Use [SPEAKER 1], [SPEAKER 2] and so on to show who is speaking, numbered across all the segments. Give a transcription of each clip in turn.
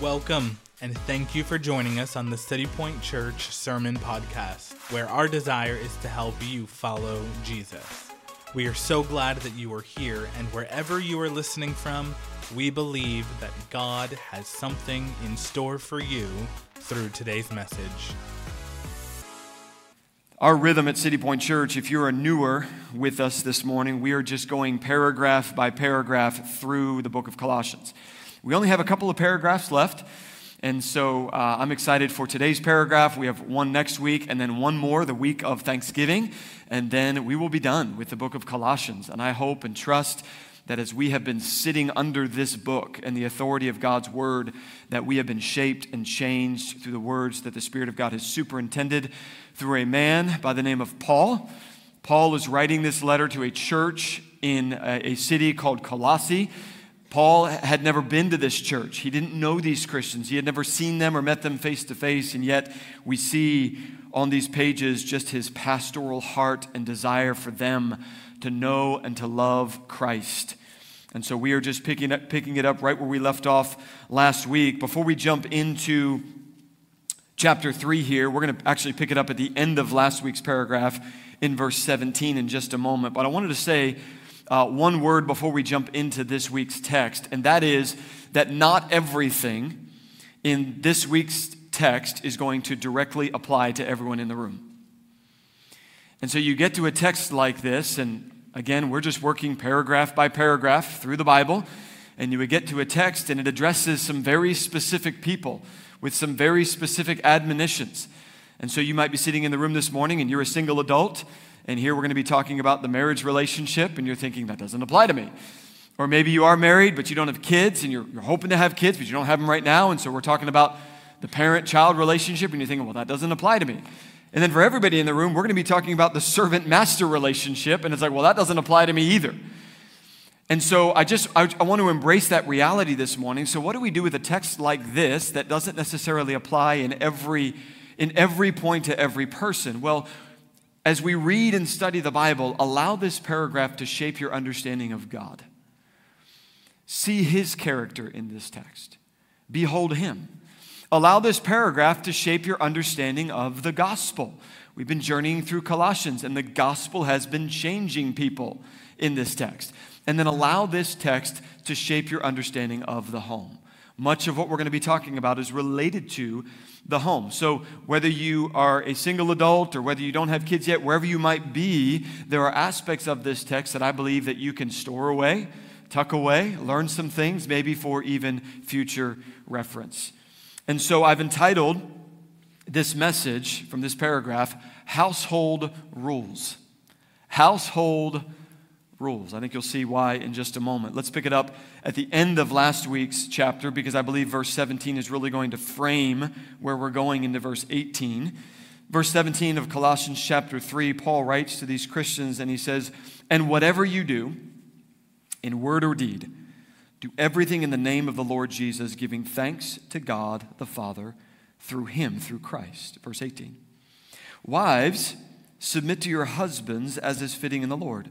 [SPEAKER 1] Welcome, and thank you for joining us on the City Point Church Sermon Podcast, where our desire is to help you follow Jesus. We are so glad that you are here, and wherever you are listening from, we believe that God has something in store for you through today's message.
[SPEAKER 2] Our rhythm at City Point Church, if you're a newer with us this morning, we are just going paragraph by paragraph through the book of Colossians. We only have a couple of paragraphs left, and so uh, I'm excited for today's paragraph. We have one next week, and then one more the week of Thanksgiving, and then we will be done with the book of Colossians. And I hope and trust that as we have been sitting under this book and the authority of God's word, that we have been shaped and changed through the words that the Spirit of God has superintended through a man by the name of Paul. Paul is writing this letter to a church in a, a city called Colossae. Paul had never been to this church. He didn't know these Christians. He had never seen them or met them face to face. And yet, we see on these pages just his pastoral heart and desire for them to know and to love Christ. And so we are just picking, up, picking it up right where we left off last week. Before we jump into chapter 3 here, we're going to actually pick it up at the end of last week's paragraph in verse 17 in just a moment. But I wanted to say uh, one word before we jump into this week's text, and that is that not everything in this week's text is going to directly apply to everyone in the room. And so you get to a text like this, and again, we're just working paragraph by paragraph through the Bible, and you would get to a text and it addresses some very specific people with some very specific admonitions. And so you might be sitting in the room this morning and you're a single adult, and here we're going to be talking about the marriage relationship, and you're thinking, that doesn't apply to me. Or maybe you are married, but you don't have kids, and you're, you're hoping to have kids, but you don't have them right now, and so we're talking about the parent child relationship, and you're thinking, well, that doesn't apply to me. And then for everybody in the room, we're going to be talking about the servant master relationship. And it's like, well, that doesn't apply to me either. And so I just I, I, want to embrace that reality this morning. So what do we do with a text like this that doesn't necessarily apply in every in every point to every person? Well, as we read and study the Bible, allow this paragraph to shape your understanding of God. See his character in this text. Behold him. Allow this paragraph to shape your understanding of the gospel. We've been journeying through Colossians, and the gospel has been changing people in this text. And then allow this text to shape your understanding of the home. Much of what we're going to be talking about is related to the home. So, whether you are a single adult or whether you don't have kids yet, wherever you might be, there are aspects of this text that I believe that you can store away, tuck away, learn some things, maybe for even future reference. And so I've entitled this message from this paragraph, Household Rules. Household Rules. I think you'll see why in just a moment. Let's pick it up at the end of last week's chapter because I believe verse 17 is really going to frame where we're going into verse 18. Verse 17 of Colossians chapter 3, Paul writes to these Christians and he says, And whatever you do, in word or deed, do everything in the name of the Lord Jesus, giving thanks to God the Father through him, through Christ. Verse 18. Wives, submit to your husbands as is fitting in the Lord.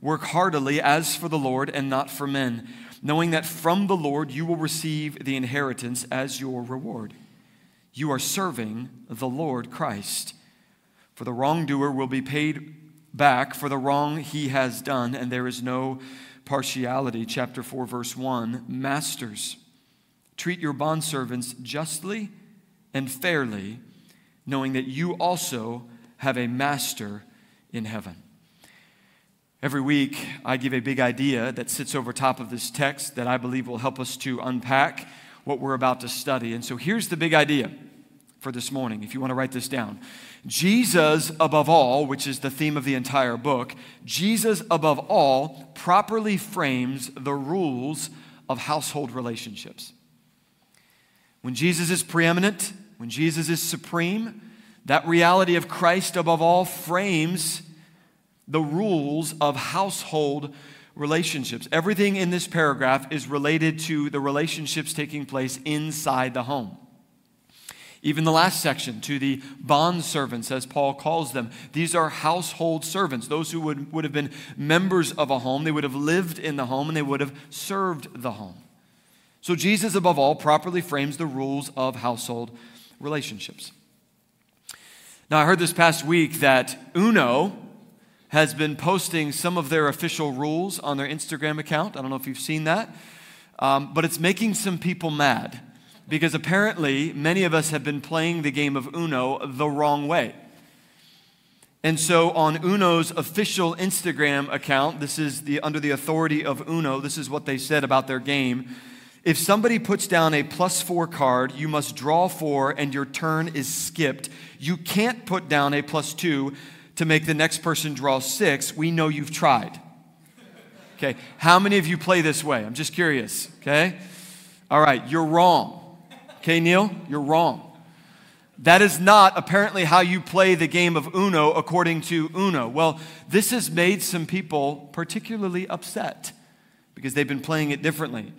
[SPEAKER 2] work heartily as for the Lord and not for men, knowing that from the Lord you will receive the inheritance as your reward. You are serving the Lord Christ. For the wrongdoer will be paid back for the wrong he has done, and there is no partiality, chapter 4, verse 1 Masters, treat your bondservants justly and fairly, knowing that you also have a master in heaven. Every week, I give a big idea that sits over top of this text that I believe will help us to unpack what we're about to study. And so here's the big idea for this morning, if you want to write this down. Jesus above all, which is the theme of the entire book, Jesus above all properly frames the rules of household relationships. When Jesus is preeminent, when Jesus is supreme, that reality of Christ above all frames the rules of household relationships. Everything in this paragraph is related to the relationships taking place inside the home. Even the last section, to the bond servants, as Paul calls them, these are household servants, those who would, would have been members of a home. They would have lived in the home and they would have served the home. So, Jesus, above all, properly frames the rules of household relationships. Now, I heard this past week that Uno has been posting some of their official rules on their Instagram account. I don't know if you've seen that, um, but it's making some people mad because apparently many of us have been playing the game of Uno the wrong way. And so on Uno's official Instagram account, this is the under the authority of Uno, this is what they said about their game. If somebody puts down a plus 4 card, you must draw 4 and your turn is skipped. You can't put down a plus 2 to make the next person draw 6. We know you've tried. Okay, how many of you play this way? I'm just curious, okay? All right, you're wrong. Okay, Neil, you're wrong. That is not apparently how you play the game of Uno according to Uno. Well, this has made some people particularly upset because they've been playing it differently.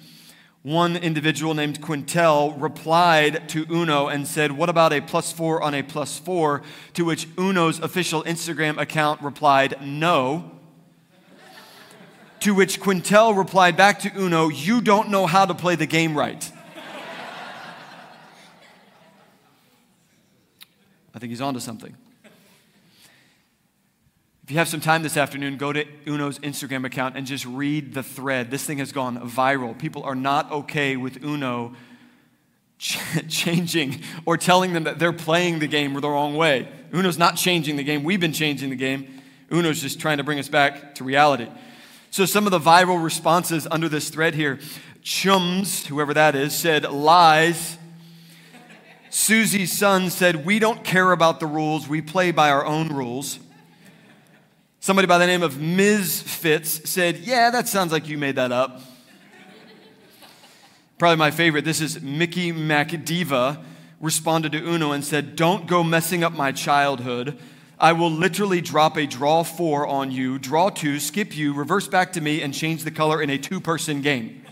[SPEAKER 2] One individual named Quintel replied to Uno and said, What about a plus four on a plus four? To which Uno's official Instagram account replied, No. to which Quintel replied back to Uno, You don't know how to play the game right. I think he's onto something. If you have some time this afternoon, go to Uno's Instagram account and just read the thread. This thing has gone viral. People are not okay with Uno ch- changing or telling them that they're playing the game the wrong way. Uno's not changing the game. We've been changing the game. Uno's just trying to bring us back to reality. So, some of the viral responses under this thread here Chums, whoever that is, said lies Susie's son said, We don't care about the rules, we play by our own rules. Somebody by the name of Ms. Fitz said, Yeah, that sounds like you made that up. Probably my favorite. This is Mickey MacDiva responded to Uno and said, Don't go messing up my childhood. I will literally drop a draw four on you, draw two, skip you, reverse back to me, and change the color in a two person game.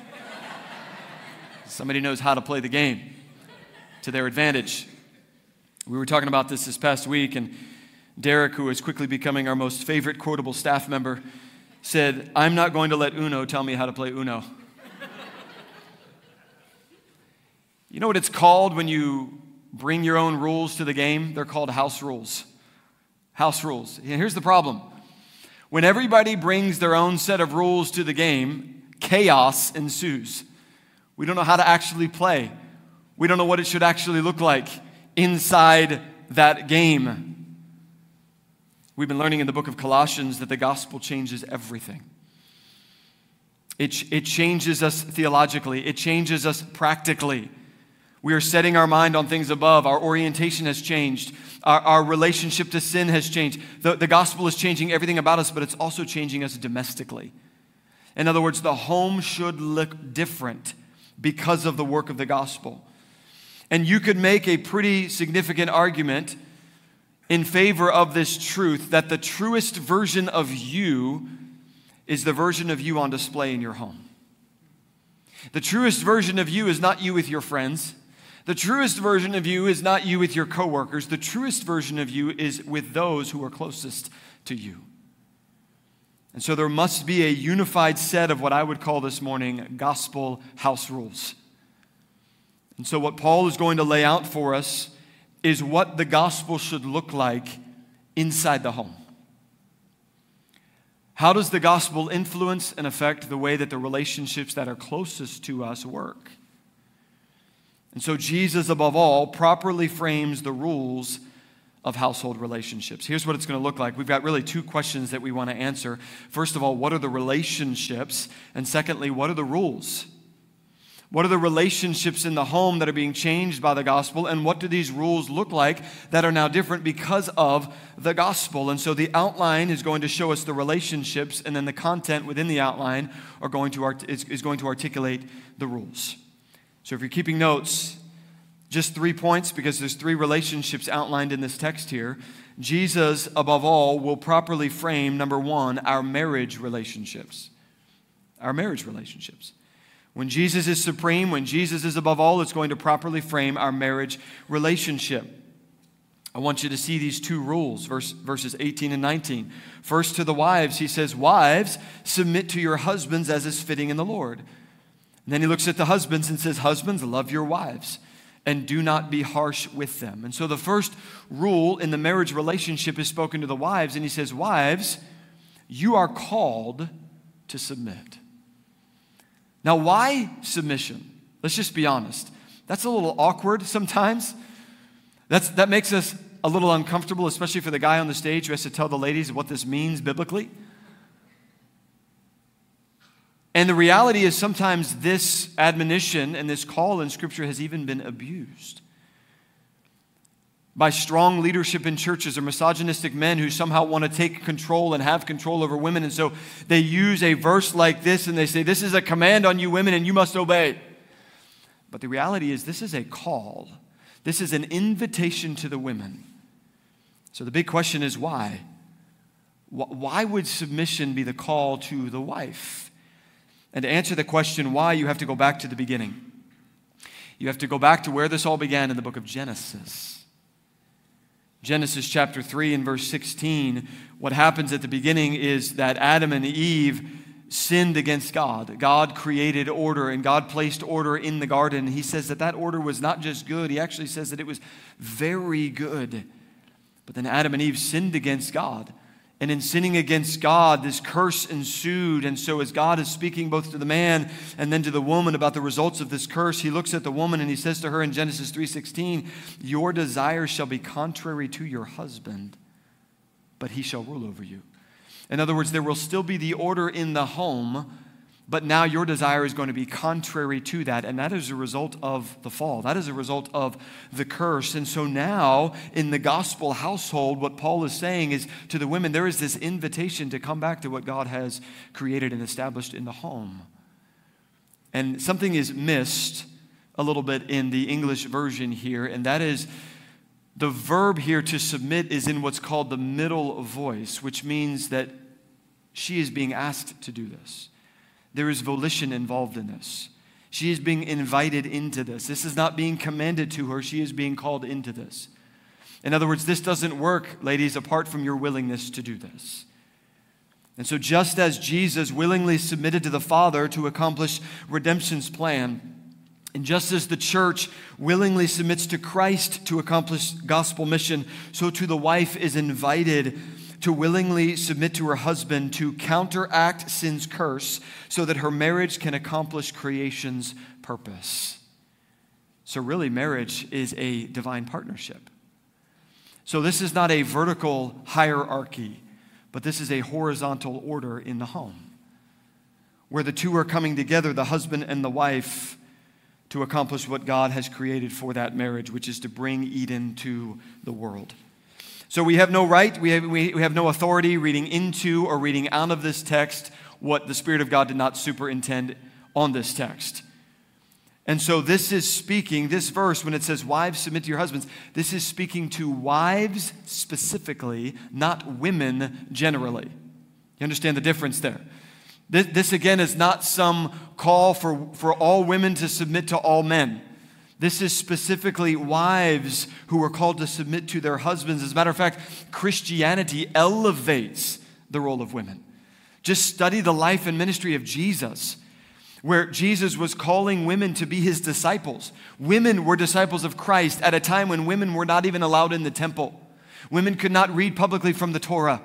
[SPEAKER 2] Somebody knows how to play the game to their advantage. We were talking about this this past week, and Derek, who is quickly becoming our most favorite quotable staff member, said, I'm not going to let Uno tell me how to play Uno. you know what it's called when you bring your own rules to the game? They're called house rules. House rules. Here's the problem when everybody brings their own set of rules to the game, chaos ensues. We don't know how to actually play. We don't know what it should actually look like inside that game. We've been learning in the book of Colossians that the gospel changes everything. It, it changes us theologically, it changes us practically. We are setting our mind on things above. Our orientation has changed. Our, our relationship to sin has changed. The, the gospel is changing everything about us, but it's also changing us domestically. In other words, the home should look different because of the work of the gospel. And you could make a pretty significant argument in favor of this truth that the truest version of you is the version of you on display in your home. The truest version of you is not you with your friends. The truest version of you is not you with your coworkers. The truest version of you is with those who are closest to you. And so there must be a unified set of what I would call this morning gospel house rules. And so, what Paul is going to lay out for us is what the gospel should look like inside the home. How does the gospel influence and affect the way that the relationships that are closest to us work? And so, Jesus, above all, properly frames the rules of household relationships. Here's what it's going to look like. We've got really two questions that we want to answer. First of all, what are the relationships? And secondly, what are the rules? What are the relationships in the home that are being changed by the gospel? And what do these rules look like that are now different because of the gospel? And so the outline is going to show us the relationships, and then the content within the outline are going to art- is, is going to articulate the rules. So if you're keeping notes, Just three points because there's three relationships outlined in this text here. Jesus, above all, will properly frame, number one, our marriage relationships. Our marriage relationships. When Jesus is supreme, when Jesus is above all, it's going to properly frame our marriage relationship. I want you to see these two rules, verse, verses 18 and 19. First, to the wives, he says, Wives, submit to your husbands as is fitting in the Lord. And then he looks at the husbands and says, Husbands, love your wives and do not be harsh with them. And so the first rule in the marriage relationship is spoken to the wives, and he says, Wives, you are called to submit. Now, why submission? Let's just be honest. That's a little awkward sometimes. That's, that makes us a little uncomfortable, especially for the guy on the stage who has to tell the ladies what this means biblically. And the reality is sometimes this admonition and this call in Scripture has even been abused by strong leadership in churches or misogynistic men who somehow want to take control and have control over women. And so they use a verse like this and they say, This is a command on you women and you must obey. But the reality is, this is a call, this is an invitation to the women. So the big question is why? Why would submission be the call to the wife? And to answer the question why, you have to go back to the beginning. You have to go back to where this all began in the book of Genesis. Genesis chapter 3 and verse 16. What happens at the beginning is that Adam and Eve sinned against God. God created order and God placed order in the garden. He says that that order was not just good, he actually says that it was very good. But then Adam and Eve sinned against God. And in sinning against God, this curse ensued. And so, as God is speaking both to the man and then to the woman about the results of this curse, he looks at the woman and he says to her in Genesis 3:16, "Your desire shall be contrary to your husband, but he shall rule over you." In other words, there will still be the order in the home, but now your desire is going to be contrary to that. And that is a result of the fall. That is a result of the curse. And so now in the gospel household, what Paul is saying is to the women, there is this invitation to come back to what God has created and established in the home. And something is missed a little bit in the English version here, and that is the verb here to submit is in what's called the middle voice, which means that she is being asked to do this. There is volition involved in this. She is being invited into this. This is not being commanded to her, she is being called into this. In other words, this doesn't work, ladies, apart from your willingness to do this. And so, just as Jesus willingly submitted to the Father to accomplish redemption's plan, and just as the church willingly submits to Christ to accomplish gospel mission, so too the wife is invited to willingly submit to her husband to counteract sin's curse so that her marriage can accomplish creation's purpose. So, really, marriage is a divine partnership. So, this is not a vertical hierarchy, but this is a horizontal order in the home where the two are coming together, the husband and the wife, to accomplish what God has created for that marriage, which is to bring Eden to the world. So we have no right, we have, we, we have no authority reading into or reading out of this text what the Spirit of God did not superintend on this text. And so this is speaking, this verse, when it says, Wives, submit to your husbands, this is speaking to wives specifically, not women generally. You understand the difference there? This, this again is not some call for, for all women to submit to all men. This is specifically wives who are called to submit to their husbands. As a matter of fact, Christianity elevates the role of women. Just study the life and ministry of Jesus, where Jesus was calling women to be his disciples. Women were disciples of Christ at a time when women were not even allowed in the temple. Women could not read publicly from the Torah.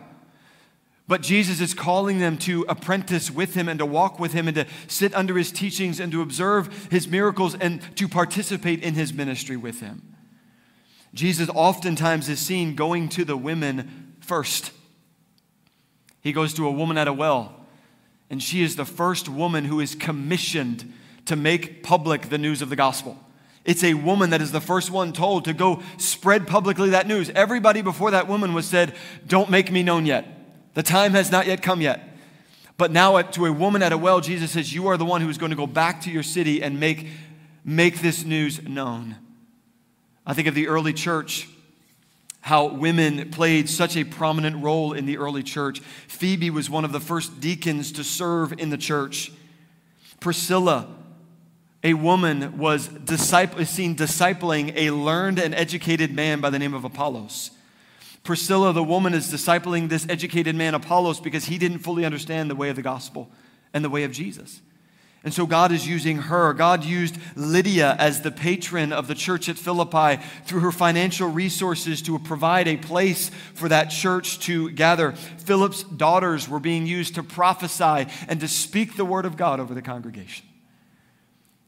[SPEAKER 2] But Jesus is calling them to apprentice with him and to walk with him and to sit under his teachings and to observe his miracles and to participate in his ministry with him. Jesus oftentimes is seen going to the women first. He goes to a woman at a well, and she is the first woman who is commissioned to make public the news of the gospel. It's a woman that is the first one told to go spread publicly that news. Everybody before that woman was said, Don't make me known yet. The time has not yet come yet. But now, to a woman at a well, Jesus says, You are the one who is going to go back to your city and make, make this news known. I think of the early church, how women played such a prominent role in the early church. Phoebe was one of the first deacons to serve in the church. Priscilla, a woman, was disciple, seen discipling a learned and educated man by the name of Apollos. Priscilla, the woman, is discipling this educated man, Apollos, because he didn't fully understand the way of the gospel and the way of Jesus. And so God is using her. God used Lydia as the patron of the church at Philippi through her financial resources to provide a place for that church to gather. Philip's daughters were being used to prophesy and to speak the word of God over the congregation.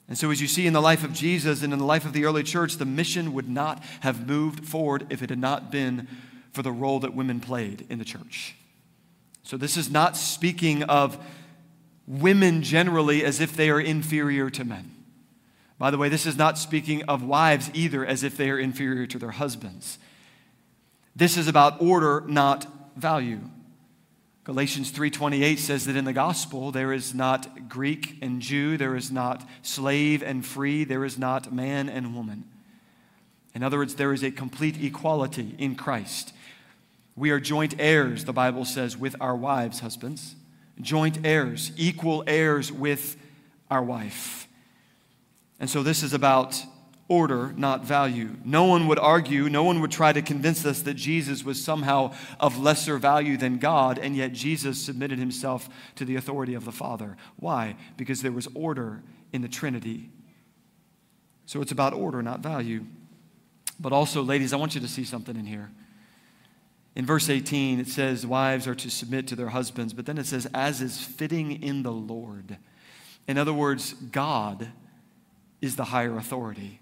[SPEAKER 2] And so, as you see in the life of Jesus and in the life of the early church, the mission would not have moved forward if it had not been for the role that women played in the church. So, this is not speaking of women generally as if they are inferior to men. By the way, this is not speaking of wives either as if they are inferior to their husbands. This is about order, not value. Galatians 3:28 says that in the gospel there is not Greek and Jew, there is not slave and free, there is not man and woman. In other words, there is a complete equality in Christ. We are joint heirs, the Bible says, with our wives, husbands joint heirs, equal heirs with our wife. And so this is about order, not value. No one would argue, no one would try to convince us that Jesus was somehow of lesser value than God, and yet Jesus submitted himself to the authority of the Father. Why? Because there was order in the Trinity. So it's about order, not value. But also, ladies, I want you to see something in here. In verse 18, it says, Wives are to submit to their husbands, but then it says, as is fitting in the Lord. In other words, God is the higher authority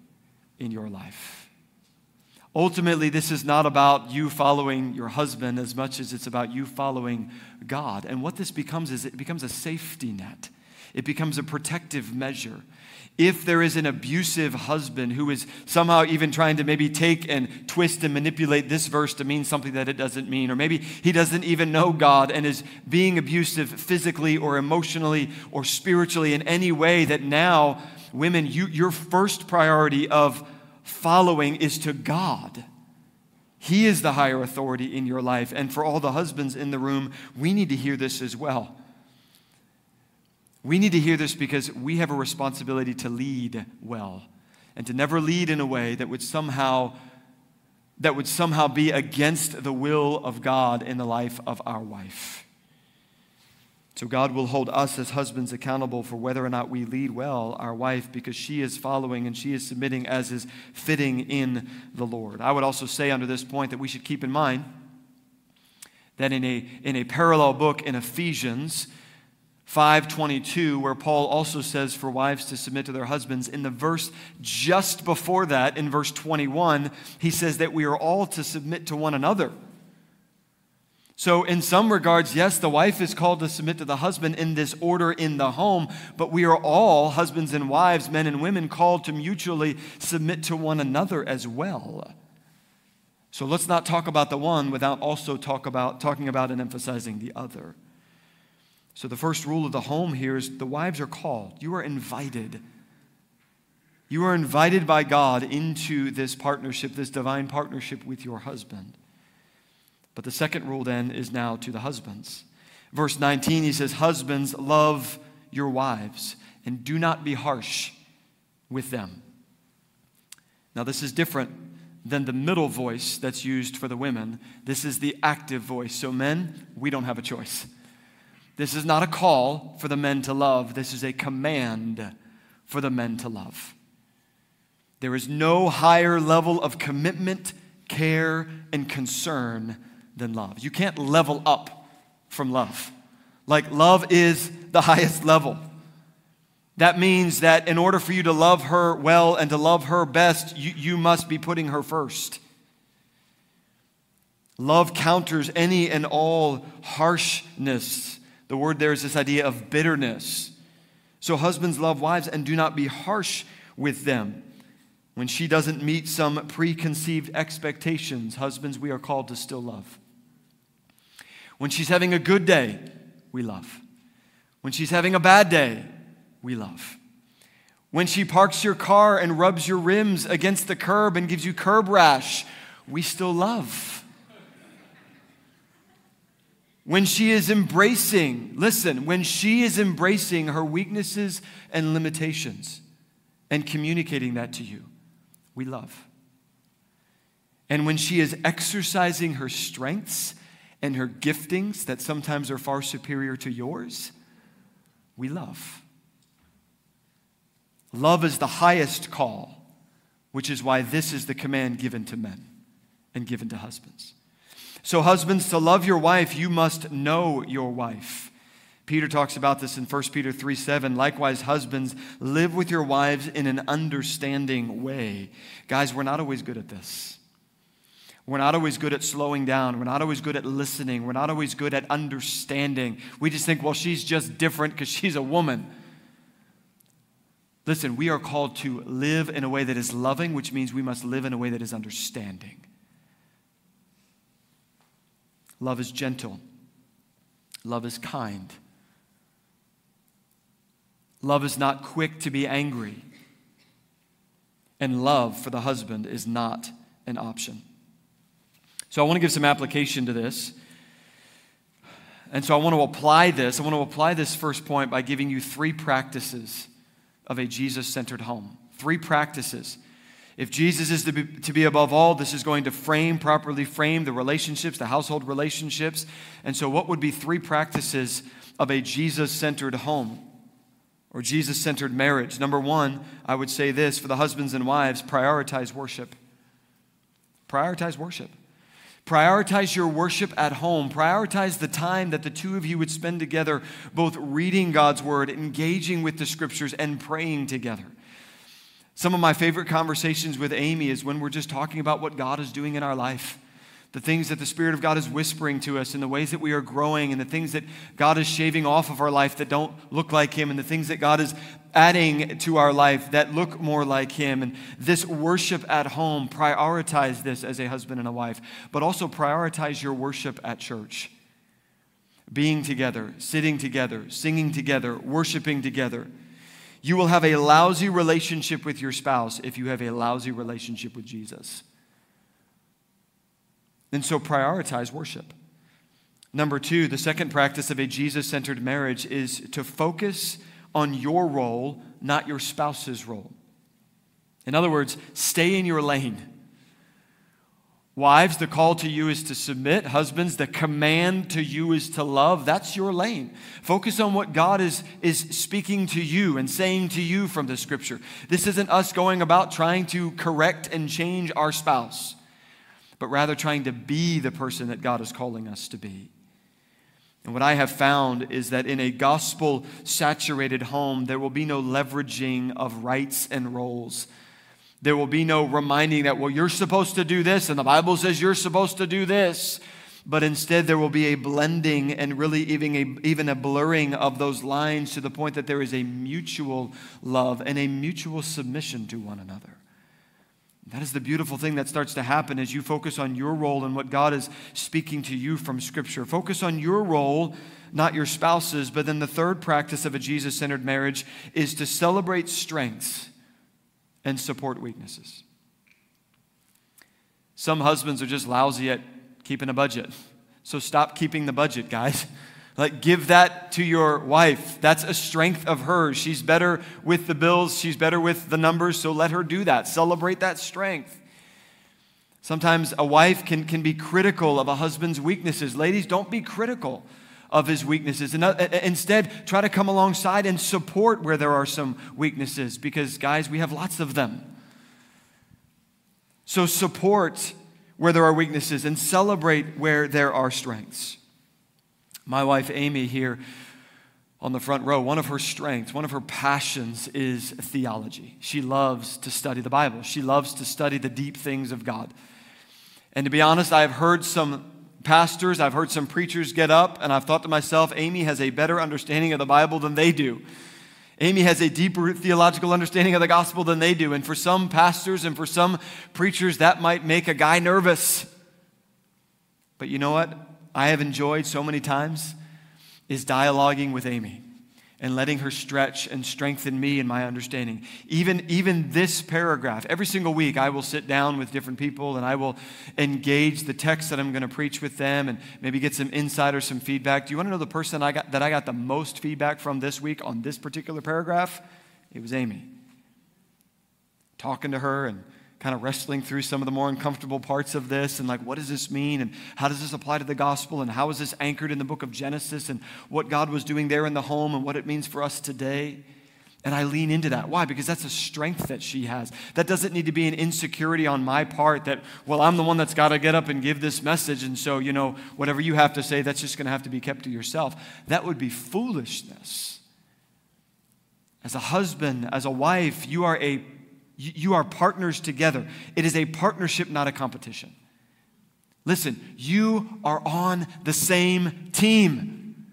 [SPEAKER 2] in your life. Ultimately, this is not about you following your husband as much as it's about you following God. And what this becomes is it becomes a safety net, it becomes a protective measure if there is an abusive husband who is somehow even trying to maybe take and twist and manipulate this verse to mean something that it doesn't mean, or maybe he doesn't even know God and is being abusive physically or emotionally or spiritually in any way, that now, women, you, your first priority of following is to God. He is the higher authority in your life. And for all the husbands in the room, we need to hear this as well. We need to hear this because we have a responsibility to lead well and to never lead in a way that would somehow that would somehow be against the will of God in the life of our wife. So God will hold us as husbands accountable for whether or not we lead well our wife because she is following and she is submitting as is fitting in the Lord. I would also say under this point that we should keep in mind that in a, in a parallel book in Ephesians, 522 where Paul also says for wives to submit to their husbands in the verse just before that in verse 21 he says that we are all to submit to one another. So in some regards yes the wife is called to submit to the husband in this order in the home but we are all husbands and wives men and women called to mutually submit to one another as well. So let's not talk about the one without also talk about talking about and emphasizing the other. So, the first rule of the home here is the wives are called. You are invited. You are invited by God into this partnership, this divine partnership with your husband. But the second rule then is now to the husbands. Verse 19, he says, Husbands, love your wives and do not be harsh with them. Now, this is different than the middle voice that's used for the women. This is the active voice. So, men, we don't have a choice. This is not a call for the men to love, this is a command for the men to love. There is no higher level of commitment, care, and concern than love. You can't level up from love. Like, love is the highest level. That means that in order for you to love her well and to love her best, you, you must be putting her first. Love counters any and all harshness the word there is this idea of bitterness. So, husbands, love wives and do not be harsh with them. When she doesn't meet some preconceived expectations, husbands, we are called to still love. When she's having a good day, we love. When she's having a bad day, we love. When she parks your car and rubs your rims against the curb and gives you curb rash, we still love. When she is embracing, listen, when she is embracing her weaknesses and limitations and communicating that to you, we love. And when she is exercising her strengths and her giftings that sometimes are far superior to yours, we love. Love is the highest call, which is why this is the command given to men and given to husbands. So, husbands, to love your wife, you must know your wife. Peter talks about this in 1 Peter 3 7. Likewise, husbands, live with your wives in an understanding way. Guys, we're not always good at this. We're not always good at slowing down. We're not always good at listening. We're not always good at understanding. We just think, well, she's just different because she's a woman. Listen, we are called to live in a way that is loving, which means we must live in a way that is understanding. Love is gentle. Love is kind. Love is not quick to be angry. And love for the husband is not an option. So I want to give some application to this. And so I want to apply this. I want to apply this first point by giving you three practices of a Jesus centered home. Three practices if Jesus is to be, to be above all, this is going to frame, properly frame the relationships, the household relationships. And so, what would be three practices of a Jesus centered home or Jesus centered marriage? Number one, I would say this for the husbands and wives prioritize worship. Prioritize worship. Prioritize your worship at home. Prioritize the time that the two of you would spend together, both reading God's word, engaging with the scriptures, and praying together. Some of my favorite conversations with Amy is when we're just talking about what God is doing in our life, the things that the Spirit of God is whispering to us, and the ways that we are growing, and the things that God is shaving off of our life that don't look like Him, and the things that God is adding to our life that look more like Him. And this worship at home, prioritize this as a husband and a wife, but also prioritize your worship at church. Being together, sitting together, singing together, worshiping together. You will have a lousy relationship with your spouse if you have a lousy relationship with Jesus. And so prioritize worship. Number two, the second practice of a Jesus centered marriage is to focus on your role, not your spouse's role. In other words, stay in your lane. Wives, the call to you is to submit. Husbands, the command to you is to love. That's your lane. Focus on what God is, is speaking to you and saying to you from the scripture. This isn't us going about trying to correct and change our spouse, but rather trying to be the person that God is calling us to be. And what I have found is that in a gospel saturated home, there will be no leveraging of rights and roles there will be no reminding that, well, you're supposed to do this, and the Bible says you're supposed to do this. But instead, there will be a blending and really even a, even a blurring of those lines to the point that there is a mutual love and a mutual submission to one another. That is the beautiful thing that starts to happen as you focus on your role and what God is speaking to you from Scripture. Focus on your role, not your spouse's. But then the third practice of a Jesus centered marriage is to celebrate strengths and support weaknesses. Some husbands are just lousy at keeping a budget. So stop keeping the budget, guys. Like, give that to your wife. That's a strength of hers. She's better with the bills, she's better with the numbers, so let her do that. Celebrate that strength. Sometimes a wife can, can be critical of a husband's weaknesses. Ladies, don't be critical of his weaknesses. And uh, uh, instead, try to come alongside and support where there are some weaknesses because, guys, we have lots of them. So, support where there are weaknesses and celebrate where there are strengths. My wife, Amy, here on the front row, one of her strengths, one of her passions is theology. She loves to study the Bible, she loves to study the deep things of God. And to be honest, I've heard some pastors, I've heard some preachers get up, and I've thought to myself, Amy has a better understanding of the Bible than they do. Amy has a deeper theological understanding of the gospel than they do. And for some pastors and for some preachers, that might make a guy nervous. But you know what? I have enjoyed so many times is dialoguing with Amy and letting her stretch and strengthen me in my understanding. Even, even this paragraph, every single week, I will sit down with different people and I will engage the text that I'm going to preach with them and maybe get some insight or some feedback. Do you want to know the person I got, that I got the most feedback from this week on this particular paragraph? It was Amy. Talking to her and kind of wrestling through some of the more uncomfortable parts of this and like, what does this mean? And how does this apply to the gospel? And how is this anchored in the book of Genesis and what God was doing there in the home and what it means for us today? And I lean into that. Why? Because that's a strength that she has. That doesn't need to be an insecurity on my part that, well, I'm the one that's got to get up and give this message. And so, you know, whatever you have to say, that's just going to have to be kept to yourself. That would be foolishness. As a husband, as a wife, you are a you are partners together. It is a partnership, not a competition. Listen, you are on the same team.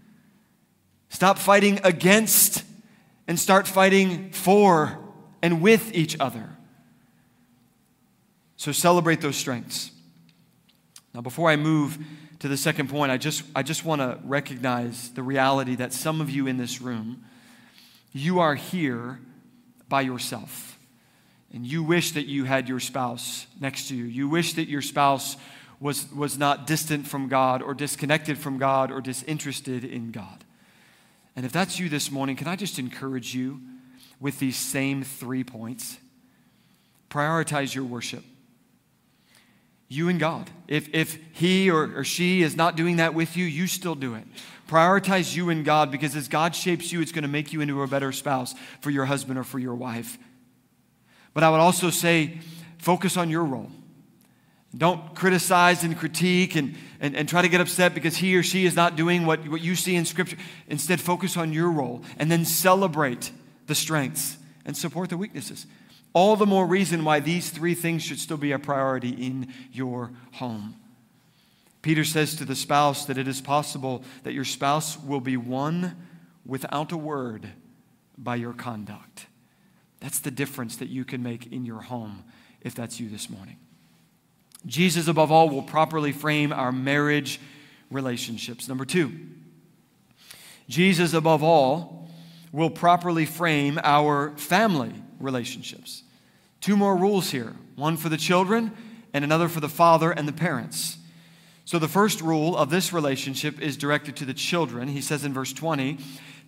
[SPEAKER 2] Stop fighting against and start fighting for and with each other. So celebrate those strengths. Now, before I move to the second point, I just, I just want to recognize the reality that some of you in this room, you are here by yourself and you wish that you had your spouse next to you. You wish that your spouse was, was not distant from God or disconnected from God or disinterested in God. And if that's you this morning, can I just encourage you with these same three points? Prioritize your worship. You and God. If, if he or, or she is not doing that with you, you still do it. Prioritize you and God because as God shapes you, it's going to make you into a better spouse for your husband or for your wife. But I would also say, focus on your role. Don't criticize and critique and, and, and try to get upset because he or she is not doing what, what you see in Scripture. Instead, focus on your role and then celebrate the strengths and support the weaknesses. All the more reason why these three things should still be a priority in your home. Peter says to the spouse that it is possible that your spouse will be won without a word by your conduct. That's the difference that you can make in your home if that's you this morning. Jesus, above all, will properly frame our marriage relationships. Number two, Jesus, above all, will properly frame our family relationships. Two more rules here one for the children and another for the father and the parents. So, the first rule of this relationship is directed to the children. He says in verse 20,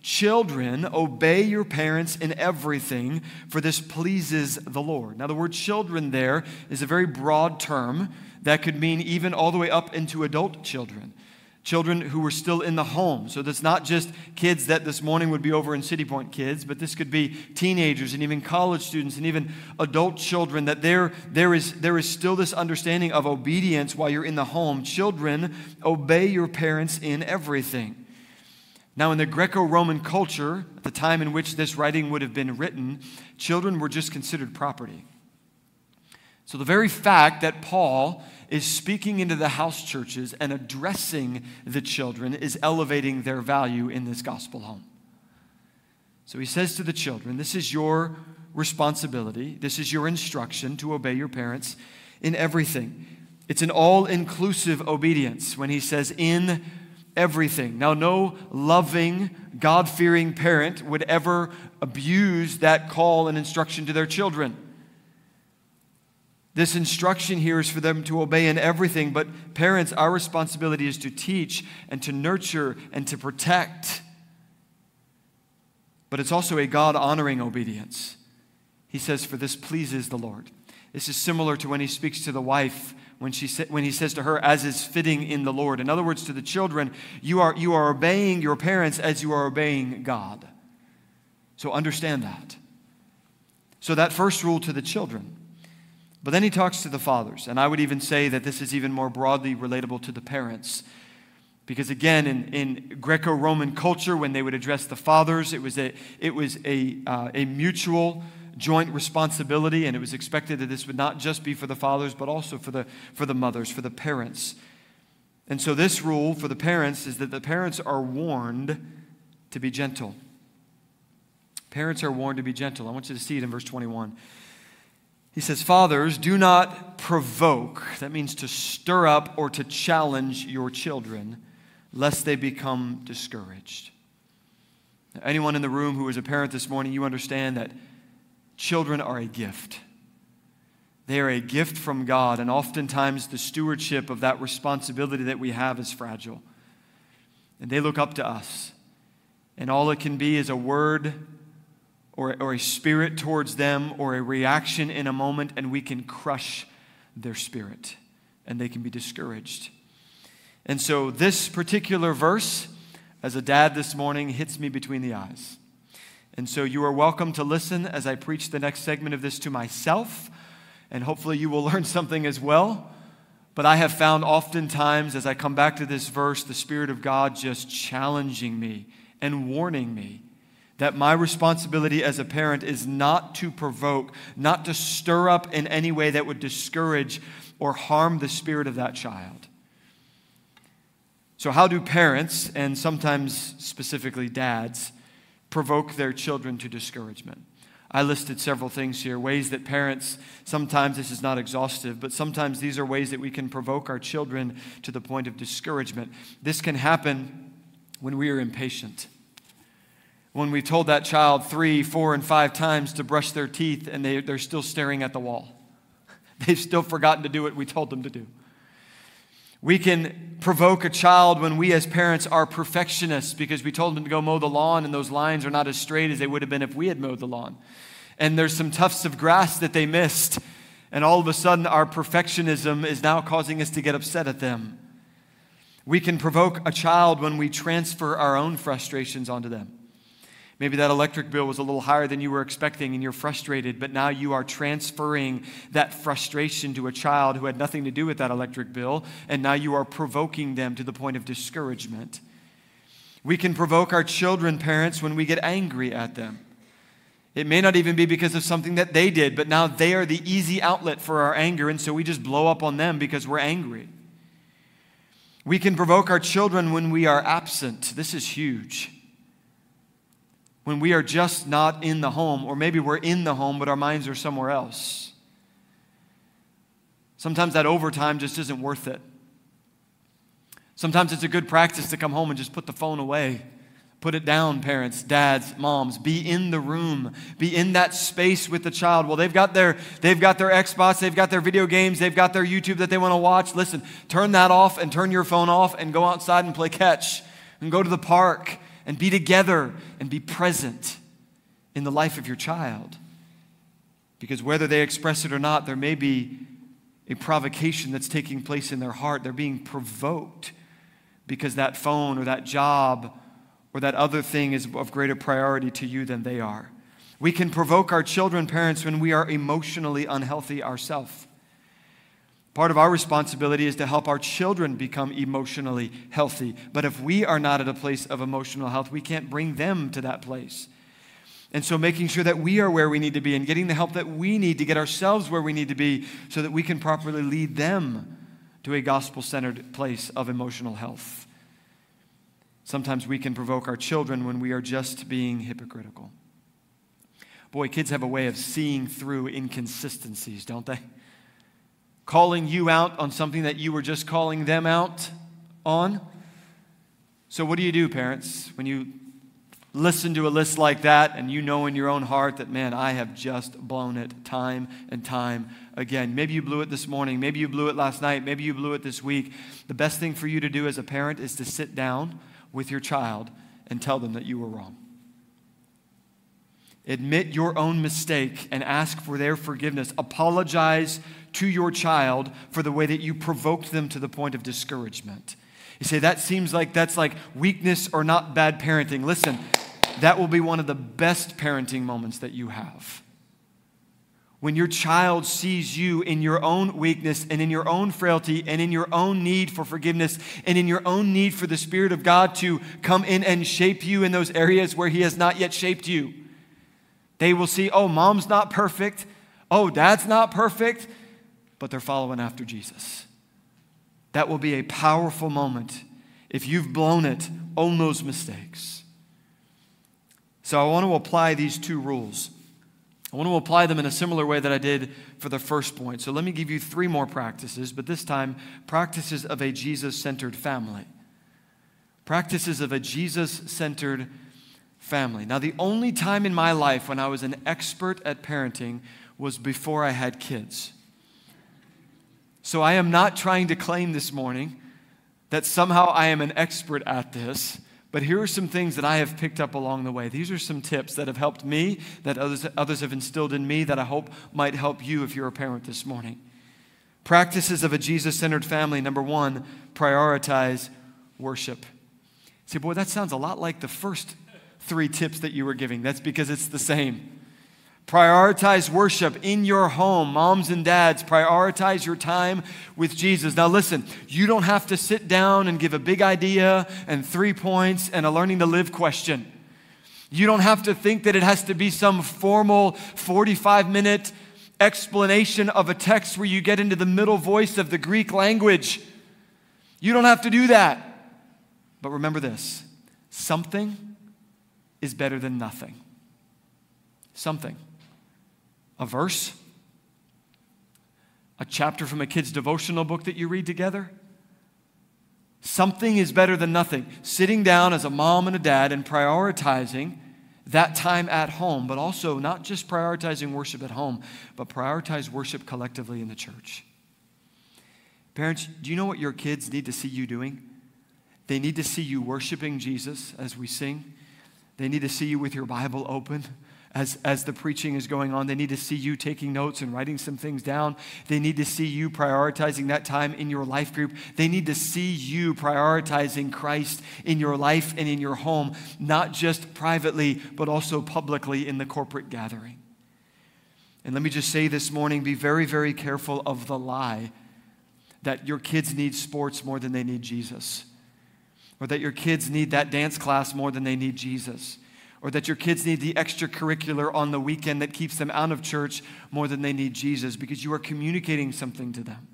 [SPEAKER 2] Children, obey your parents in everything, for this pleases the Lord. Now, the word children there is a very broad term that could mean even all the way up into adult children. Children who were still in the home. So that's not just kids that this morning would be over in City Point kids, but this could be teenagers and even college students and even adult children. That there, there, is, there is still this understanding of obedience while you're in the home. Children, obey your parents in everything. Now, in the Greco Roman culture, at the time in which this writing would have been written, children were just considered property. So, the very fact that Paul is speaking into the house churches and addressing the children is elevating their value in this gospel home. So, he says to the children, This is your responsibility, this is your instruction to obey your parents in everything. It's an all inclusive obedience when he says, In everything. Now, no loving, God fearing parent would ever abuse that call and instruction to their children. This instruction here is for them to obey in everything, but parents, our responsibility is to teach and to nurture and to protect. But it's also a God honoring obedience. He says, For this pleases the Lord. This is similar to when he speaks to the wife when, she sa- when he says to her, as is fitting in the Lord. In other words, to the children, you are, you are obeying your parents as you are obeying God. So understand that. So, that first rule to the children. But then he talks to the fathers. And I would even say that this is even more broadly relatable to the parents. Because again, in, in Greco Roman culture, when they would address the fathers, it was a, it was a, uh, a mutual joint responsibility, and it was expected that this would not just be for the fathers, but also for the, for the mothers, for the parents. And so, this rule for the parents is that the parents are warned to be gentle. Parents are warned to be gentle. I want you to see it in verse 21. He says, Fathers, do not provoke, that means to stir up or to challenge your children, lest they become discouraged. Anyone in the room who is a parent this morning, you understand that children are a gift. They are a gift from God, and oftentimes the stewardship of that responsibility that we have is fragile. And they look up to us. And all it can be is a word or, or a spirit towards them or a reaction in a moment, and we can crush their spirit and they can be discouraged. And so, this particular verse, as a dad this morning, hits me between the eyes. And so, you are welcome to listen as I preach the next segment of this to myself, and hopefully, you will learn something as well. But I have found oftentimes as I come back to this verse, the Spirit of God just challenging me and warning me that my responsibility as a parent is not to provoke, not to stir up in any way that would discourage or harm the spirit of that child. So, how do parents, and sometimes specifically dads, provoke their children to discouragement? I listed several things here ways that parents, sometimes this is not exhaustive, but sometimes these are ways that we can provoke our children to the point of discouragement. This can happen when we are impatient. When we told that child three, four, and five times to brush their teeth and they, they're still staring at the wall. They've still forgotten to do what we told them to do. We can provoke a child when we, as parents, are perfectionists because we told them to go mow the lawn and those lines are not as straight as they would have been if we had mowed the lawn. And there's some tufts of grass that they missed. And all of a sudden, our perfectionism is now causing us to get upset at them. We can provoke a child when we transfer our own frustrations onto them. Maybe that electric bill was a little higher than you were expecting and you're frustrated, but now you are transferring that frustration to a child who had nothing to do with that electric bill, and now you are provoking them to the point of discouragement. We can provoke our children, parents, when we get angry at them. It may not even be because of something that they did, but now they are the easy outlet for our anger, and so we just blow up on them because we're angry. We can provoke our children when we are absent. This is huge when we are just not in the home, or maybe we're in the home, but our minds are somewhere else. Sometimes that overtime just isn't worth it. Sometimes it's a good practice to come home and just put the phone away. Put it down, parents, dads, moms. Be in the room. Be in that space with the child. Well, they've got their they've got their Xbox, they've got their video games, they've got their YouTube that they want to watch. Listen, turn that off and turn your phone off and go outside and play catch and go to the park and be together and be present in the life of your child. Because whether they express it or not, there may be a provocation that's taking place in their heart. They're being provoked because that phone or that job or that other thing is of greater priority to you than they are. We can provoke our children, parents, when we are emotionally unhealthy ourselves. Part of our responsibility is to help our children become emotionally healthy. But if we are not at a place of emotional health, we can't bring them to that place. And so, making sure that we are where we need to be and getting the help that we need to get ourselves where we need to be so that we can properly lead them to a gospel centered place of emotional health. Sometimes we can provoke our children when we are just being hypocritical. Boy, kids have a way of seeing through inconsistencies, don't they? Calling you out on something that you were just calling them out on. So, what do you do, parents, when you listen to a list like that and you know in your own heart that, man, I have just blown it time and time again? Maybe you blew it this morning. Maybe you blew it last night. Maybe you blew it this week. The best thing for you to do as a parent is to sit down with your child and tell them that you were wrong. Admit your own mistake and ask for their forgiveness. Apologize to your child for the way that you provoked them to the point of discouragement. You say, that seems like that's like weakness or not bad parenting. Listen, that will be one of the best parenting moments that you have. When your child sees you in your own weakness and in your own frailty and in your own need for forgiveness and in your own need for the Spirit of God to come in and shape you in those areas where He has not yet shaped you. They will see, oh, mom's not perfect. Oh, dad's not perfect, but they're following after Jesus. That will be a powerful moment. If you've blown it, own those mistakes. So I want to apply these two rules. I want to apply them in a similar way that I did for the first point. So let me give you three more practices, but this time, practices of a Jesus centered family. Practices of a Jesus centered family. Now, the only time in my life when I was an expert at parenting was before I had kids. So I am not trying to claim this morning that somehow I am an expert at this, but here are some things that I have picked up along the way. These are some tips that have helped me, that others, others have instilled in me, that I hope might help you if you're a parent this morning. Practices of a Jesus centered family. Number one, prioritize worship. See, boy, that sounds a lot like the first three tips that you were giving. That's because it's the same. Prioritize worship in your home. Moms and dads, prioritize your time with Jesus. Now, listen, you don't have to sit down and give a big idea and three points and a learning to live question. You don't have to think that it has to be some formal 45 minute explanation of a text where you get into the middle voice of the Greek language. You don't have to do that. But remember this something is better than nothing. Something. A verse, a chapter from a kid's devotional book that you read together. Something is better than nothing. Sitting down as a mom and a dad and prioritizing that time at home, but also not just prioritizing worship at home, but prioritize worship collectively in the church. Parents, do you know what your kids need to see you doing? They need to see you worshiping Jesus as we sing. They need to see you with your Bible open as, as the preaching is going on. They need to see you taking notes and writing some things down. They need to see you prioritizing that time in your life group. They need to see you prioritizing Christ in your life and in your home, not just privately, but also publicly in the corporate gathering. And let me just say this morning be very, very careful of the lie that your kids need sports more than they need Jesus, or that your kids need that dance class more than they need Jesus or that your kids need the extracurricular on the weekend that keeps them out of church more than they need Jesus because you are communicating something to them.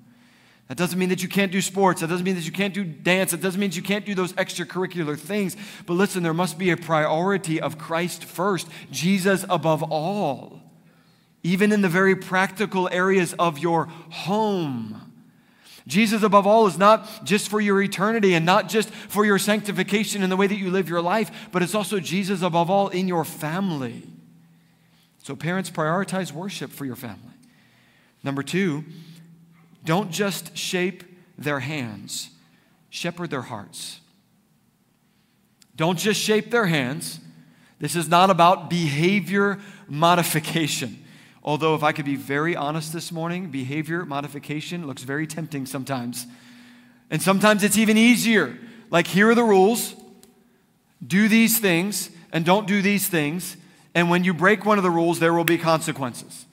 [SPEAKER 2] That doesn't mean that you can't do sports. That doesn't mean that you can't do dance. It doesn't mean you can't do those extracurricular things. But listen, there must be a priority of Christ first, Jesus above all, even in the very practical areas of your home. Jesus, above all, is not just for your eternity and not just for your sanctification in the way that you live your life, but it's also Jesus, above all, in your family. So, parents, prioritize worship for your family. Number two, don't just shape their hands, shepherd their hearts. Don't just shape their hands. This is not about behavior modification. Although, if I could be very honest this morning, behavior modification looks very tempting sometimes. And sometimes it's even easier. Like, here are the rules do these things and don't do these things. And when you break one of the rules, there will be consequences.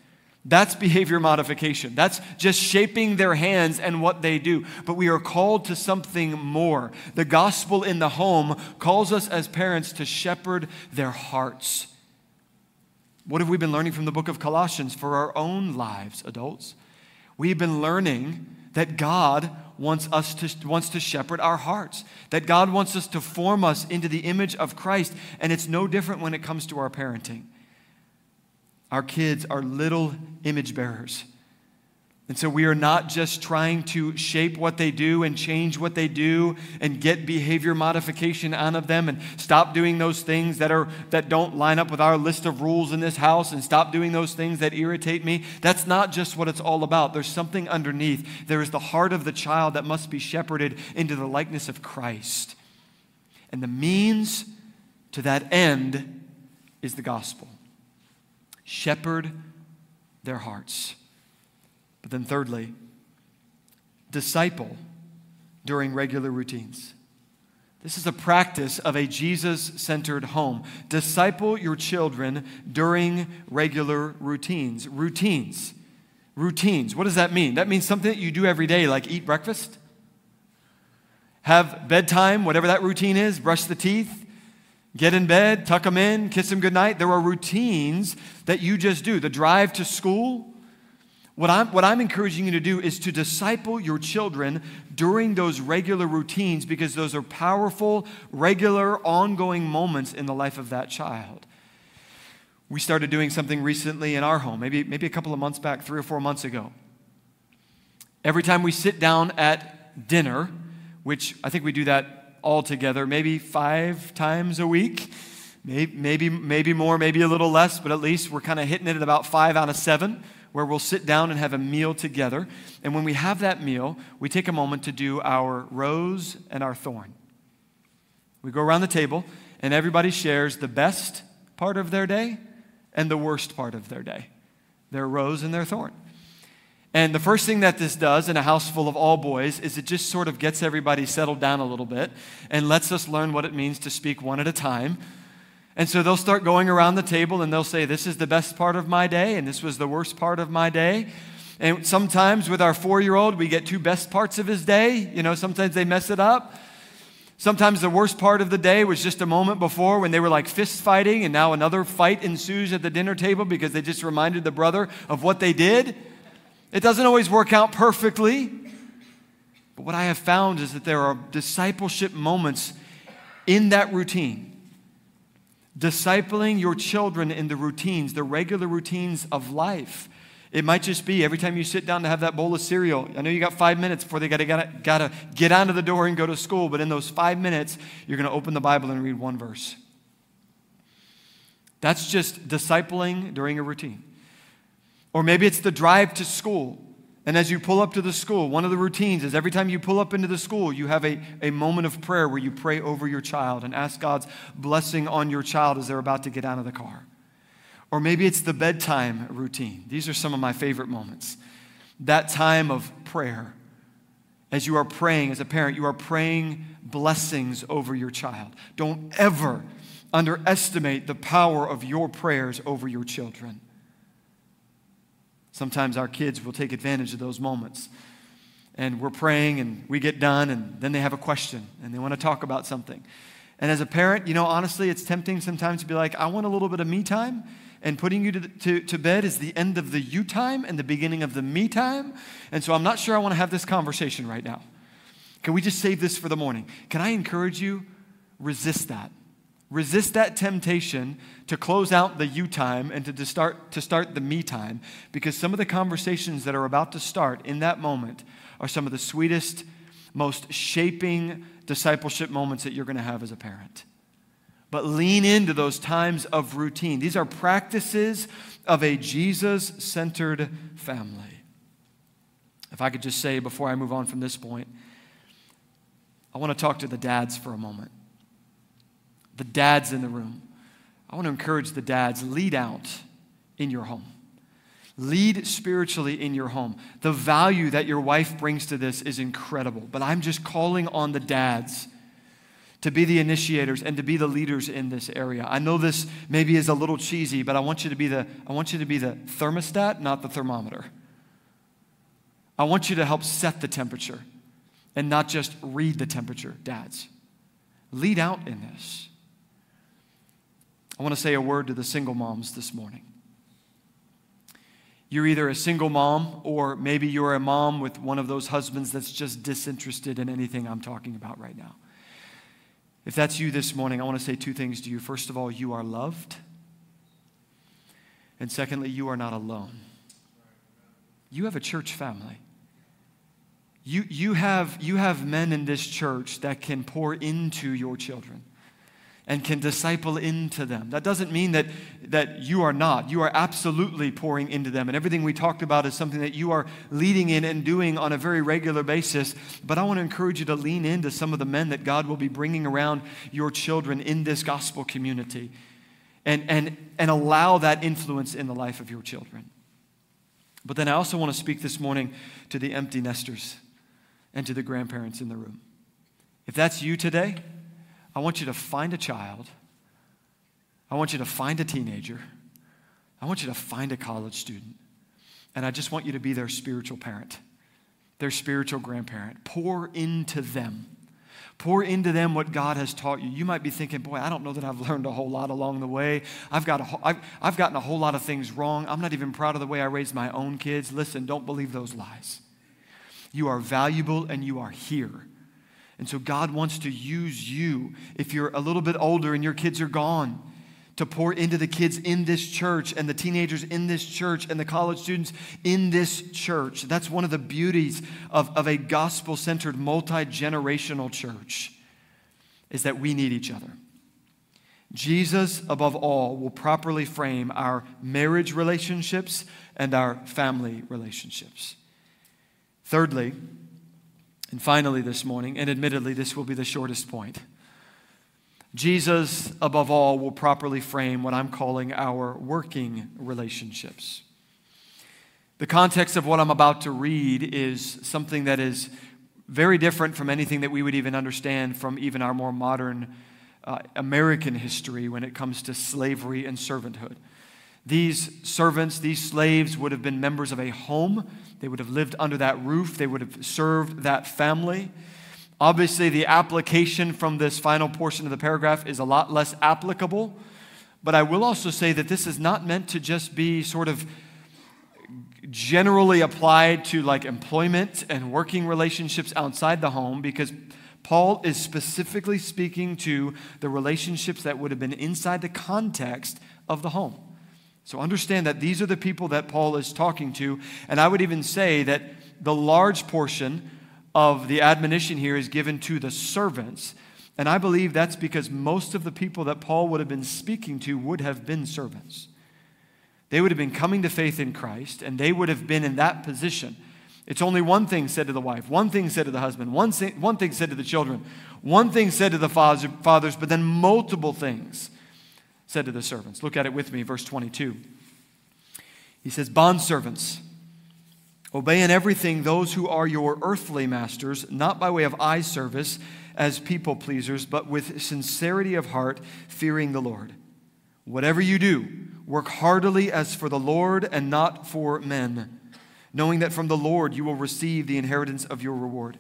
[SPEAKER 2] That's behavior modification. That's just shaping their hands and what they do. But we are called to something more. The gospel in the home calls us as parents to shepherd their hearts. What have we been learning from the book of Colossians for our own lives, adults? We've been learning that God wants us to wants to shepherd our hearts. That God wants us to form us into the image of Christ, and it's no different when it comes to our parenting. Our kids are little image bearers. And so we are not just trying to shape what they do and change what they do and get behavior modification out of them and stop doing those things that are that don't line up with our list of rules in this house and stop doing those things that irritate me. That's not just what it's all about. There's something underneath. There is the heart of the child that must be shepherded into the likeness of Christ. And the means to that end is the gospel. Shepherd their hearts. But then, thirdly, disciple during regular routines. This is a practice of a Jesus centered home. Disciple your children during regular routines. Routines. Routines. What does that mean? That means something that you do every day, like eat breakfast, have bedtime, whatever that routine is, brush the teeth, get in bed, tuck them in, kiss them goodnight. There are routines that you just do. The drive to school, what I'm, what I'm encouraging you to do is to disciple your children during those regular routines because those are powerful, regular, ongoing moments in the life of that child. We started doing something recently in our home, maybe, maybe a couple of months back, three or four months ago. Every time we sit down at dinner, which I think we do that all together, maybe five times a week, Maybe, maybe, maybe more, maybe a little less, but at least we're kind of hitting it at about five out of seven, where we'll sit down and have a meal together. And when we have that meal, we take a moment to do our rose and our thorn. We go around the table, and everybody shares the best part of their day and the worst part of their day their rose and their thorn. And the first thing that this does in a house full of all boys is it just sort of gets everybody settled down a little bit and lets us learn what it means to speak one at a time. And so they'll start going around the table and they'll say, This is the best part of my day, and this was the worst part of my day. And sometimes with our four year old, we get two best parts of his day. You know, sometimes they mess it up. Sometimes the worst part of the day was just a moment before when they were like fist fighting, and now another fight ensues at the dinner table because they just reminded the brother of what they did. It doesn't always work out perfectly. But what I have found is that there are discipleship moments in that routine. Discipling your children in the routines, the regular routines of life. It might just be every time you sit down to have that bowl of cereal. I know you got five minutes before they got to gotta get out of the door and go to school, but in those five minutes, you're going to open the Bible and read one verse. That's just discipling during a routine. Or maybe it's the drive to school. And as you pull up to the school, one of the routines is every time you pull up into the school, you have a, a moment of prayer where you pray over your child and ask God's blessing on your child as they're about to get out of the car. Or maybe it's the bedtime routine. These are some of my favorite moments. That time of prayer. As you are praying, as a parent, you are praying blessings over your child. Don't ever underestimate the power of your prayers over your children. Sometimes our kids will take advantage of those moments. And we're praying and we get done, and then they have a question and they want to talk about something. And as a parent, you know, honestly, it's tempting sometimes to be like, I want a little bit of me time. And putting you to, to, to bed is the end of the you time and the beginning of the me time. And so I'm not sure I want to have this conversation right now. Can we just save this for the morning? Can I encourage you? Resist that. Resist that temptation to close out the you time and to start, to start the me time because some of the conversations that are about to start in that moment are some of the sweetest, most shaping discipleship moments that you're going to have as a parent. But lean into those times of routine. These are practices of a Jesus centered family. If I could just say before I move on from this point, I want to talk to the dads for a moment the dads in the room. I want to encourage the dads lead out in your home. Lead spiritually in your home. The value that your wife brings to this is incredible, but I'm just calling on the dads to be the initiators and to be the leaders in this area. I know this maybe is a little cheesy, but I want you to be the I want you to be the thermostat, not the thermometer. I want you to help set the temperature and not just read the temperature, dads. Lead out in this. I want to say a word to the single moms this morning. You're either a single mom or maybe you're a mom with one of those husbands that's just disinterested in anything I'm talking about right now. If that's you this morning, I want to say two things to you. First of all, you are loved. And secondly, you are not alone. You have a church family. You, you, have, you have men in this church that can pour into your children and can disciple into them. That doesn't mean that, that you are not. You are absolutely pouring into them. And everything we talked about is something that you are leading in and doing on a very regular basis. But I want to encourage you to lean into some of the men that God will be bringing around your children in this gospel community and, and, and allow that influence in the life of your children. But then I also want to speak this morning to the empty nesters and to the grandparents in the room. If that's you today, I want you to find a child. I want you to find a teenager. I want you to find a college student. And I just want you to be their spiritual parent, their spiritual grandparent. Pour into them. Pour into them what God has taught you. You might be thinking, boy, I don't know that I've learned a whole lot along the way. I've, got a, I've, I've gotten a whole lot of things wrong. I'm not even proud of the way I raised my own kids. Listen, don't believe those lies. You are valuable and you are here. And so God wants to use you if you're a little bit older and your kids are gone to pour into the kids in this church and the teenagers in this church and the college students in this church. That's one of the beauties of, of a gospel centered, multi generational church, is that we need each other. Jesus, above all, will properly frame our marriage relationships and our family relationships. Thirdly, and finally this morning, and admittedly, this will be the shortest point. Jesus, above all, will properly frame what I'm calling our working relationships. The context of what I'm about to read is something that is very different from anything that we would even understand from even our more modern uh, American history when it comes to slavery and servanthood. These servants, these slaves, would have been members of a home. They would have lived under that roof. They would have served that family. Obviously, the application from this final portion of the paragraph is a lot less applicable. But I will also say that this is not meant to just be sort of generally applied to like employment and working relationships outside the home because Paul is specifically speaking to the relationships that would have been inside the context of the home. So understand that these are the people that Paul is talking to. And I would even say that the large portion of the admonition here is given to the servants. And I believe that's because most of the people that Paul would have been speaking to would have been servants. They would have been coming to faith in Christ, and they would have been in that position. It's only one thing said to the wife, one thing said to the husband, one, thing, said to the children, one thing said to the fathers, but then multiple things said to the servants. Look at it with me, verse 22. He says, Bondservants, obey in everything those who are your earthly masters, not by way of eye service as people pleasers, but with sincerity of heart, fearing the Lord. Whatever you do, work heartily as for the Lord and not for men, knowing that from the Lord you will receive the inheritance of your reward.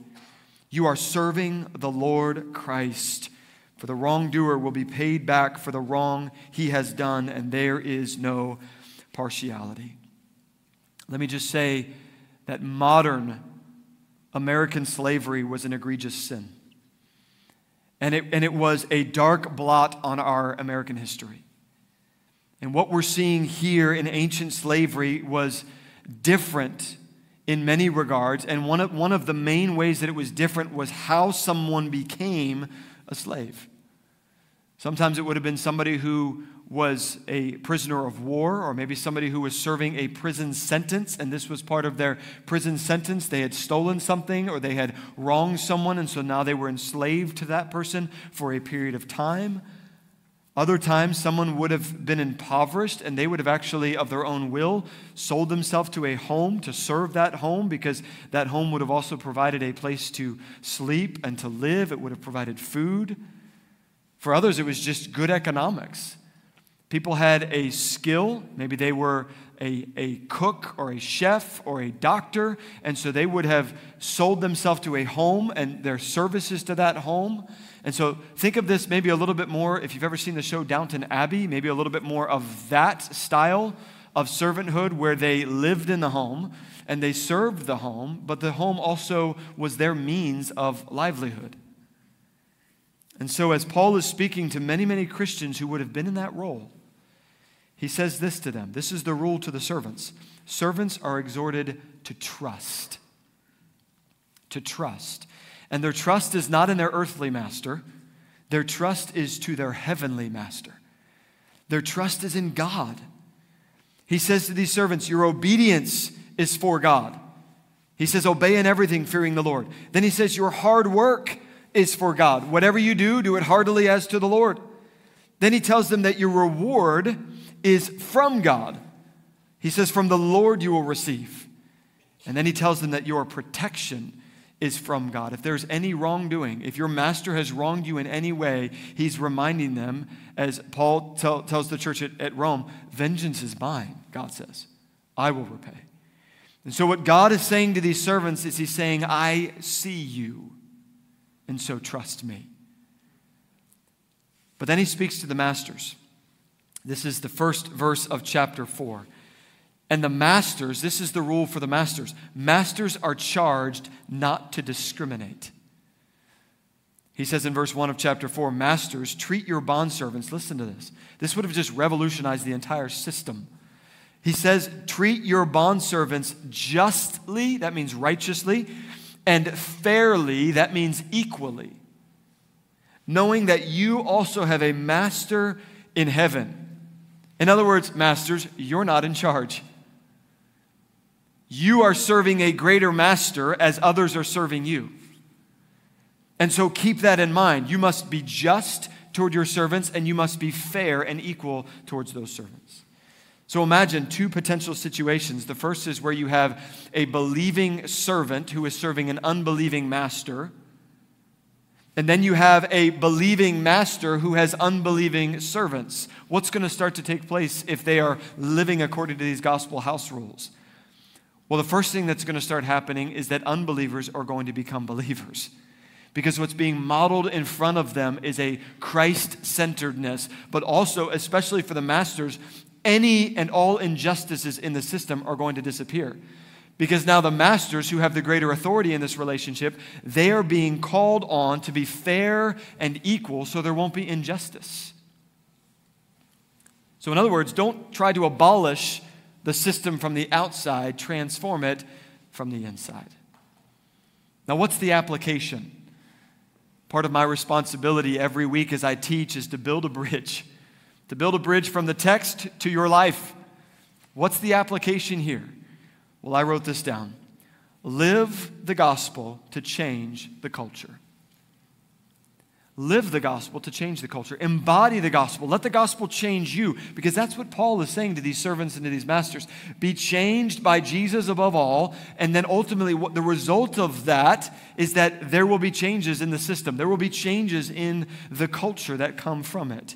[SPEAKER 2] You are serving the Lord Christ. For the wrongdoer will be paid back for the wrong he has done, and there is no partiality. Let me just say that modern American slavery was an egregious sin. And it, and it was a dark blot on our American history. And what we're seeing here in ancient slavery was different in many regards. And one of, one of the main ways that it was different was how someone became a slave. Sometimes it would have been somebody who was a prisoner of war, or maybe somebody who was serving a prison sentence, and this was part of their prison sentence. They had stolen something or they had wronged someone, and so now they were enslaved to that person for a period of time. Other times, someone would have been impoverished and they would have actually, of their own will, sold themselves to a home to serve that home because that home would have also provided a place to sleep and to live. It would have provided food. For others, it was just good economics. People had a skill. Maybe they were a, a cook or a chef or a doctor, and so they would have sold themselves to a home and their services to that home. And so think of this maybe a little bit more, if you've ever seen the show Downton Abbey, maybe a little bit more of that style of servanthood where they lived in the home and they served the home, but the home also was their means of livelihood. And so, as Paul is speaking to many, many Christians who would have been in that role, he says this to them. This is the rule to the servants. Servants are exhorted to trust. To trust. And their trust is not in their earthly master, their trust is to their heavenly master. Their trust is in God. He says to these servants, Your obedience is for God. He says, Obey in everything, fearing the Lord. Then he says, Your hard work is for God. Whatever you do, do it heartily as to the Lord. Then he tells them that your reward is from God. He says, From the Lord you will receive. And then he tells them that your protection is from God. If there's any wrongdoing, if your master has wronged you in any way, he's reminding them, as Paul tell, tells the church at, at Rome, vengeance is mine, God says. I will repay. And so, what God is saying to these servants is He's saying, I see you, and so trust me. But then He speaks to the masters. This is the first verse of chapter 4. And the masters, this is the rule for the masters masters are charged not to discriminate. He says in verse 1 of chapter 4 Masters, treat your bondservants. Listen to this. This would have just revolutionized the entire system. He says, treat your bondservants justly, that means righteously, and fairly, that means equally. knowing that you also have a master in heaven. In other words, masters, you're not in charge. You are serving a greater master as others are serving you. And so keep that in mind. You must be just toward your servants, and you must be fair and equal towards those servants. So imagine two potential situations. The first is where you have a believing servant who is serving an unbelieving master. And then you have a believing master who has unbelieving servants. What's going to start to take place if they are living according to these gospel house rules? Well, the first thing that's going to start happening is that unbelievers are going to become believers. Because what's being modeled in front of them is a Christ centeredness, but also, especially for the masters, any and all injustices in the system are going to disappear. Because now the masters who have the greater authority in this relationship, they are being called on to be fair and equal so there won't be injustice. So, in other words, don't try to abolish the system from the outside, transform it from the inside. Now, what's the application? Part of my responsibility every week as I teach is to build a bridge, to build a bridge from the text to your life. What's the application here? Well, I wrote this down live the gospel to change the culture. Live the gospel to change the culture. Embody the gospel. Let the gospel change you because that's what Paul is saying to these servants and to these masters. Be changed by Jesus above all. And then ultimately, what the result of that is that there will be changes in the system, there will be changes in the culture that come from it.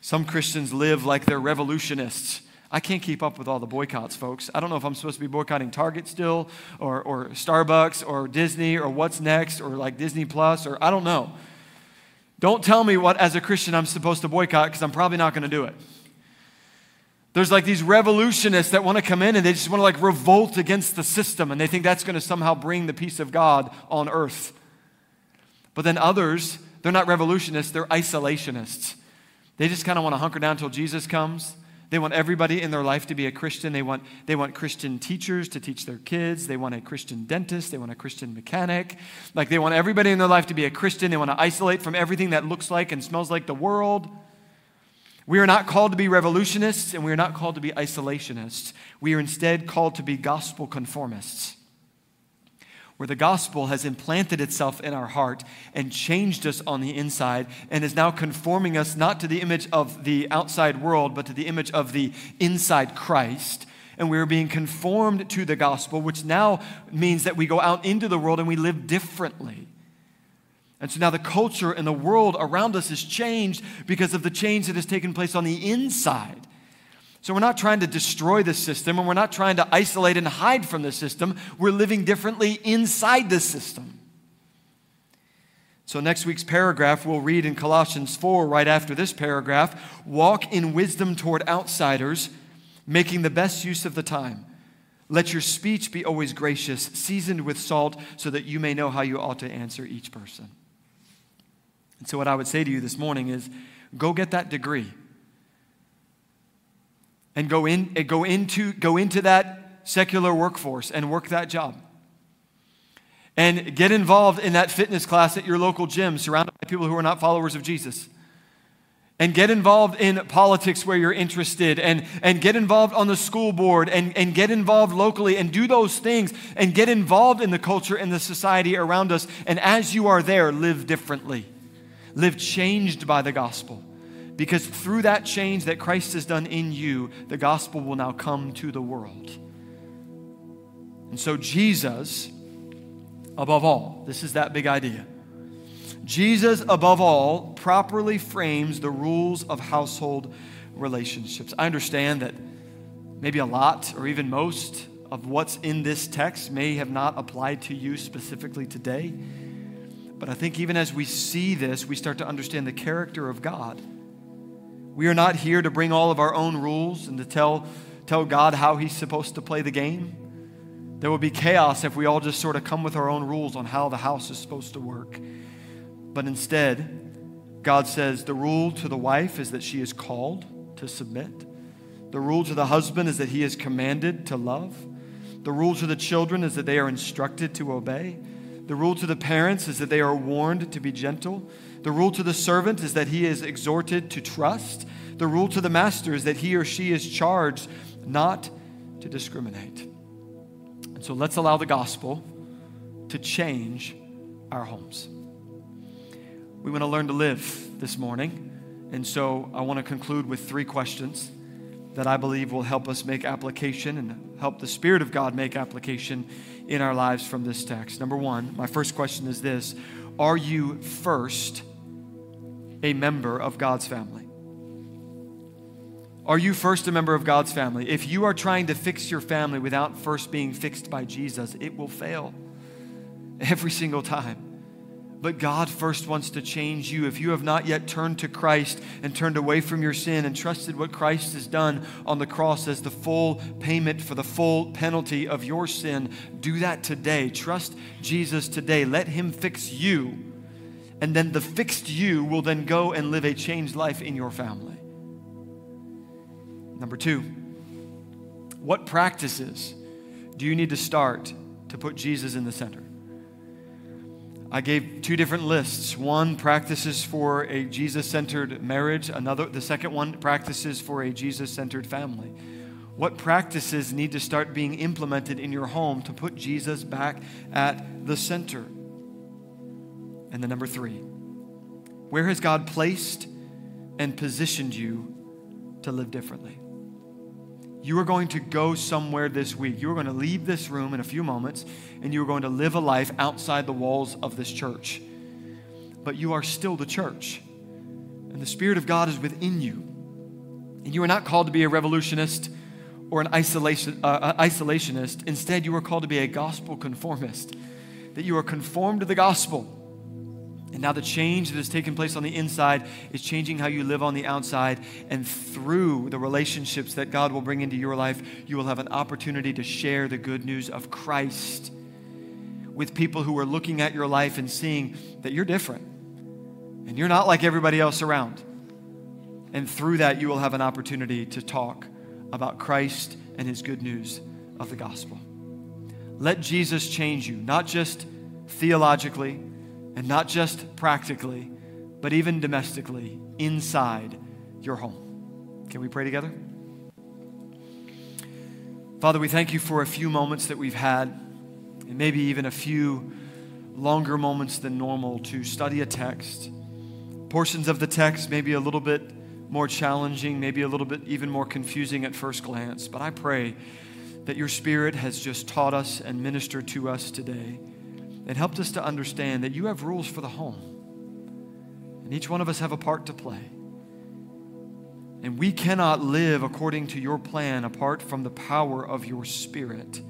[SPEAKER 2] Some Christians live like they're revolutionists. I can't keep up with all the boycotts, folks. I don't know if I'm supposed to be boycotting Target still, or, or Starbucks, or Disney, or what's next, or like Disney Plus, or I don't know. Don't tell me what, as a Christian, I'm supposed to boycott because I'm probably not going to do it. There's like these revolutionists that want to come in and they just want to like revolt against the system and they think that's going to somehow bring the peace of God on earth. But then others, they're not revolutionists, they're isolationists. They just kind of want to hunker down until Jesus comes. They want everybody in their life to be a Christian. They want, they want Christian teachers to teach their kids. They want a Christian dentist. They want a Christian mechanic. Like they want everybody in their life to be a Christian. They want to isolate from everything that looks like and smells like the world. We are not called to be revolutionists and we are not called to be isolationists. We are instead called to be gospel conformists where the gospel has implanted itself in our heart and changed us on the inside and is now conforming us not to the image of the outside world, but to the image of the inside Christ. And we are being conformed to the gospel, which now means that we go out into the world and we live differently. And so now the culture and the world around us has changed because of the change that has taken place on the inside. So we're not trying to destroy the system and we're not trying to isolate and hide from the system. We're living differently inside the system. So, next week's paragraph we'll read in Colossians 4, right after this paragraph walk in wisdom toward outsiders, making the best use of the time. Let your speech be always gracious, seasoned with salt, so that you may know how you ought to answer each person. And so, what I would say to you this morning is go get that degree and go, in, go, into, go into that secular workforce and work that job. And get involved in that fitness class at your local gym, surrounded by people who are not followers of Jesus. And get involved in politics where you're interested, and, and get involved on the school board, and, and get involved locally, and do those things, and get involved in the culture and the society around us. And as you are there, live differently, live changed by the gospel. Because through that change that Christ has done in you, the gospel will now come to the world. And so, Jesus, above all, this is that big idea. Jesus, above all, properly frames the rules of household relationships. I understand that maybe a lot or even most of what's in this text may have not applied to you specifically today. But I think even as we see this, we start to understand the character of God. We are not here to bring all of our own rules and to tell, tell God how He's supposed to play the game. There will be chaos if we all just sort of come with our own rules on how the house is supposed to work. But instead, God says the rule to the wife is that she is called to submit. The rule to the husband is that he is commanded to love. The rule to the children is that they are instructed to obey. The rule to the parents is that they are warned to be gentle. The rule to the servant is that he is exhorted to trust. The rule to the master is that he or she is charged not to discriminate. And so let's allow the gospel to change our homes. We want to learn to live this morning. And so I want to conclude with three questions that I believe will help us make application and help the Spirit of God make application in our lives from this text. Number one, my first question is this Are you first a member of God's family? Are you first a member of God's family? If you are trying to fix your family without first being fixed by Jesus, it will fail every single time. But God first wants to change you. If you have not yet turned to Christ and turned away from your sin and trusted what Christ has done on the cross as the full payment for the full penalty of your sin, do that today. Trust Jesus today. Let Him fix you. And then the fixed you will then go and live a changed life in your family. Number two, what practices do you need to start to put Jesus in the center? I gave two different lists. One practices for a Jesus-centered marriage, another the second one practices for a Jesus-centered family. What practices need to start being implemented in your home to put Jesus back at the center? And the number 3. Where has God placed and positioned you to live differently? You are going to go somewhere this week. You are going to leave this room in a few moments and you are going to live a life outside the walls of this church. But you are still the church. And the Spirit of God is within you. And you are not called to be a revolutionist or an isolation, uh, uh isolationist. Instead, you are called to be a gospel conformist, that you are conformed to the gospel and now the change that has taken place on the inside is changing how you live on the outside. And through the relationships that God will bring into your life, you will have an opportunity to share the good news of Christ with people who are looking at your life and seeing that you're different and you're not like everybody else around. And through that, you will have an opportunity to talk about Christ and his good news of the gospel. Let Jesus change you, not just theologically and not just practically, but even domestically, inside your home. Can we pray together? Father, we thank you for a few moments that we've had, and maybe even a few longer moments than normal to study a text. Portions of the text may be a little bit more challenging, maybe a little bit even more confusing at first glance, but I pray that your Spirit has just taught us and ministered to us today. and helped us to understand that you have rules for the home. And each one of us have a part to play. And we cannot live according to your plan apart from the power of your Spirit.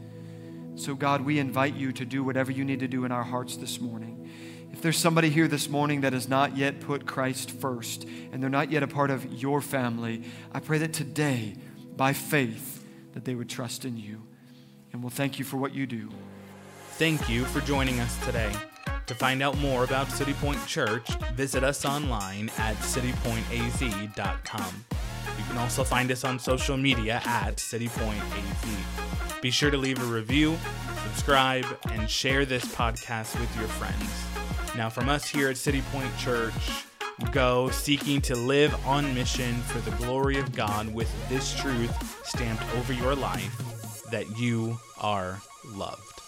[SPEAKER 2] So, God, we invite you to do whatever you need to do in our hearts this morning. If there's somebody here this morning that has not yet put Christ first and they're not yet a part of your family, I pray that today, by faith, that they would trust in you. And we'll thank you for what you do.
[SPEAKER 1] Thank you for joining us today. To find out more about City Point Church, visit us online at citypointaz.com. You can also find us on social media at citypointaz. Be sure to leave a review, subscribe, and share this podcast with your friends. Now, from us here at City Point Church, go seeking to live on mission for the glory of God with this truth stamped over your life that you are loved.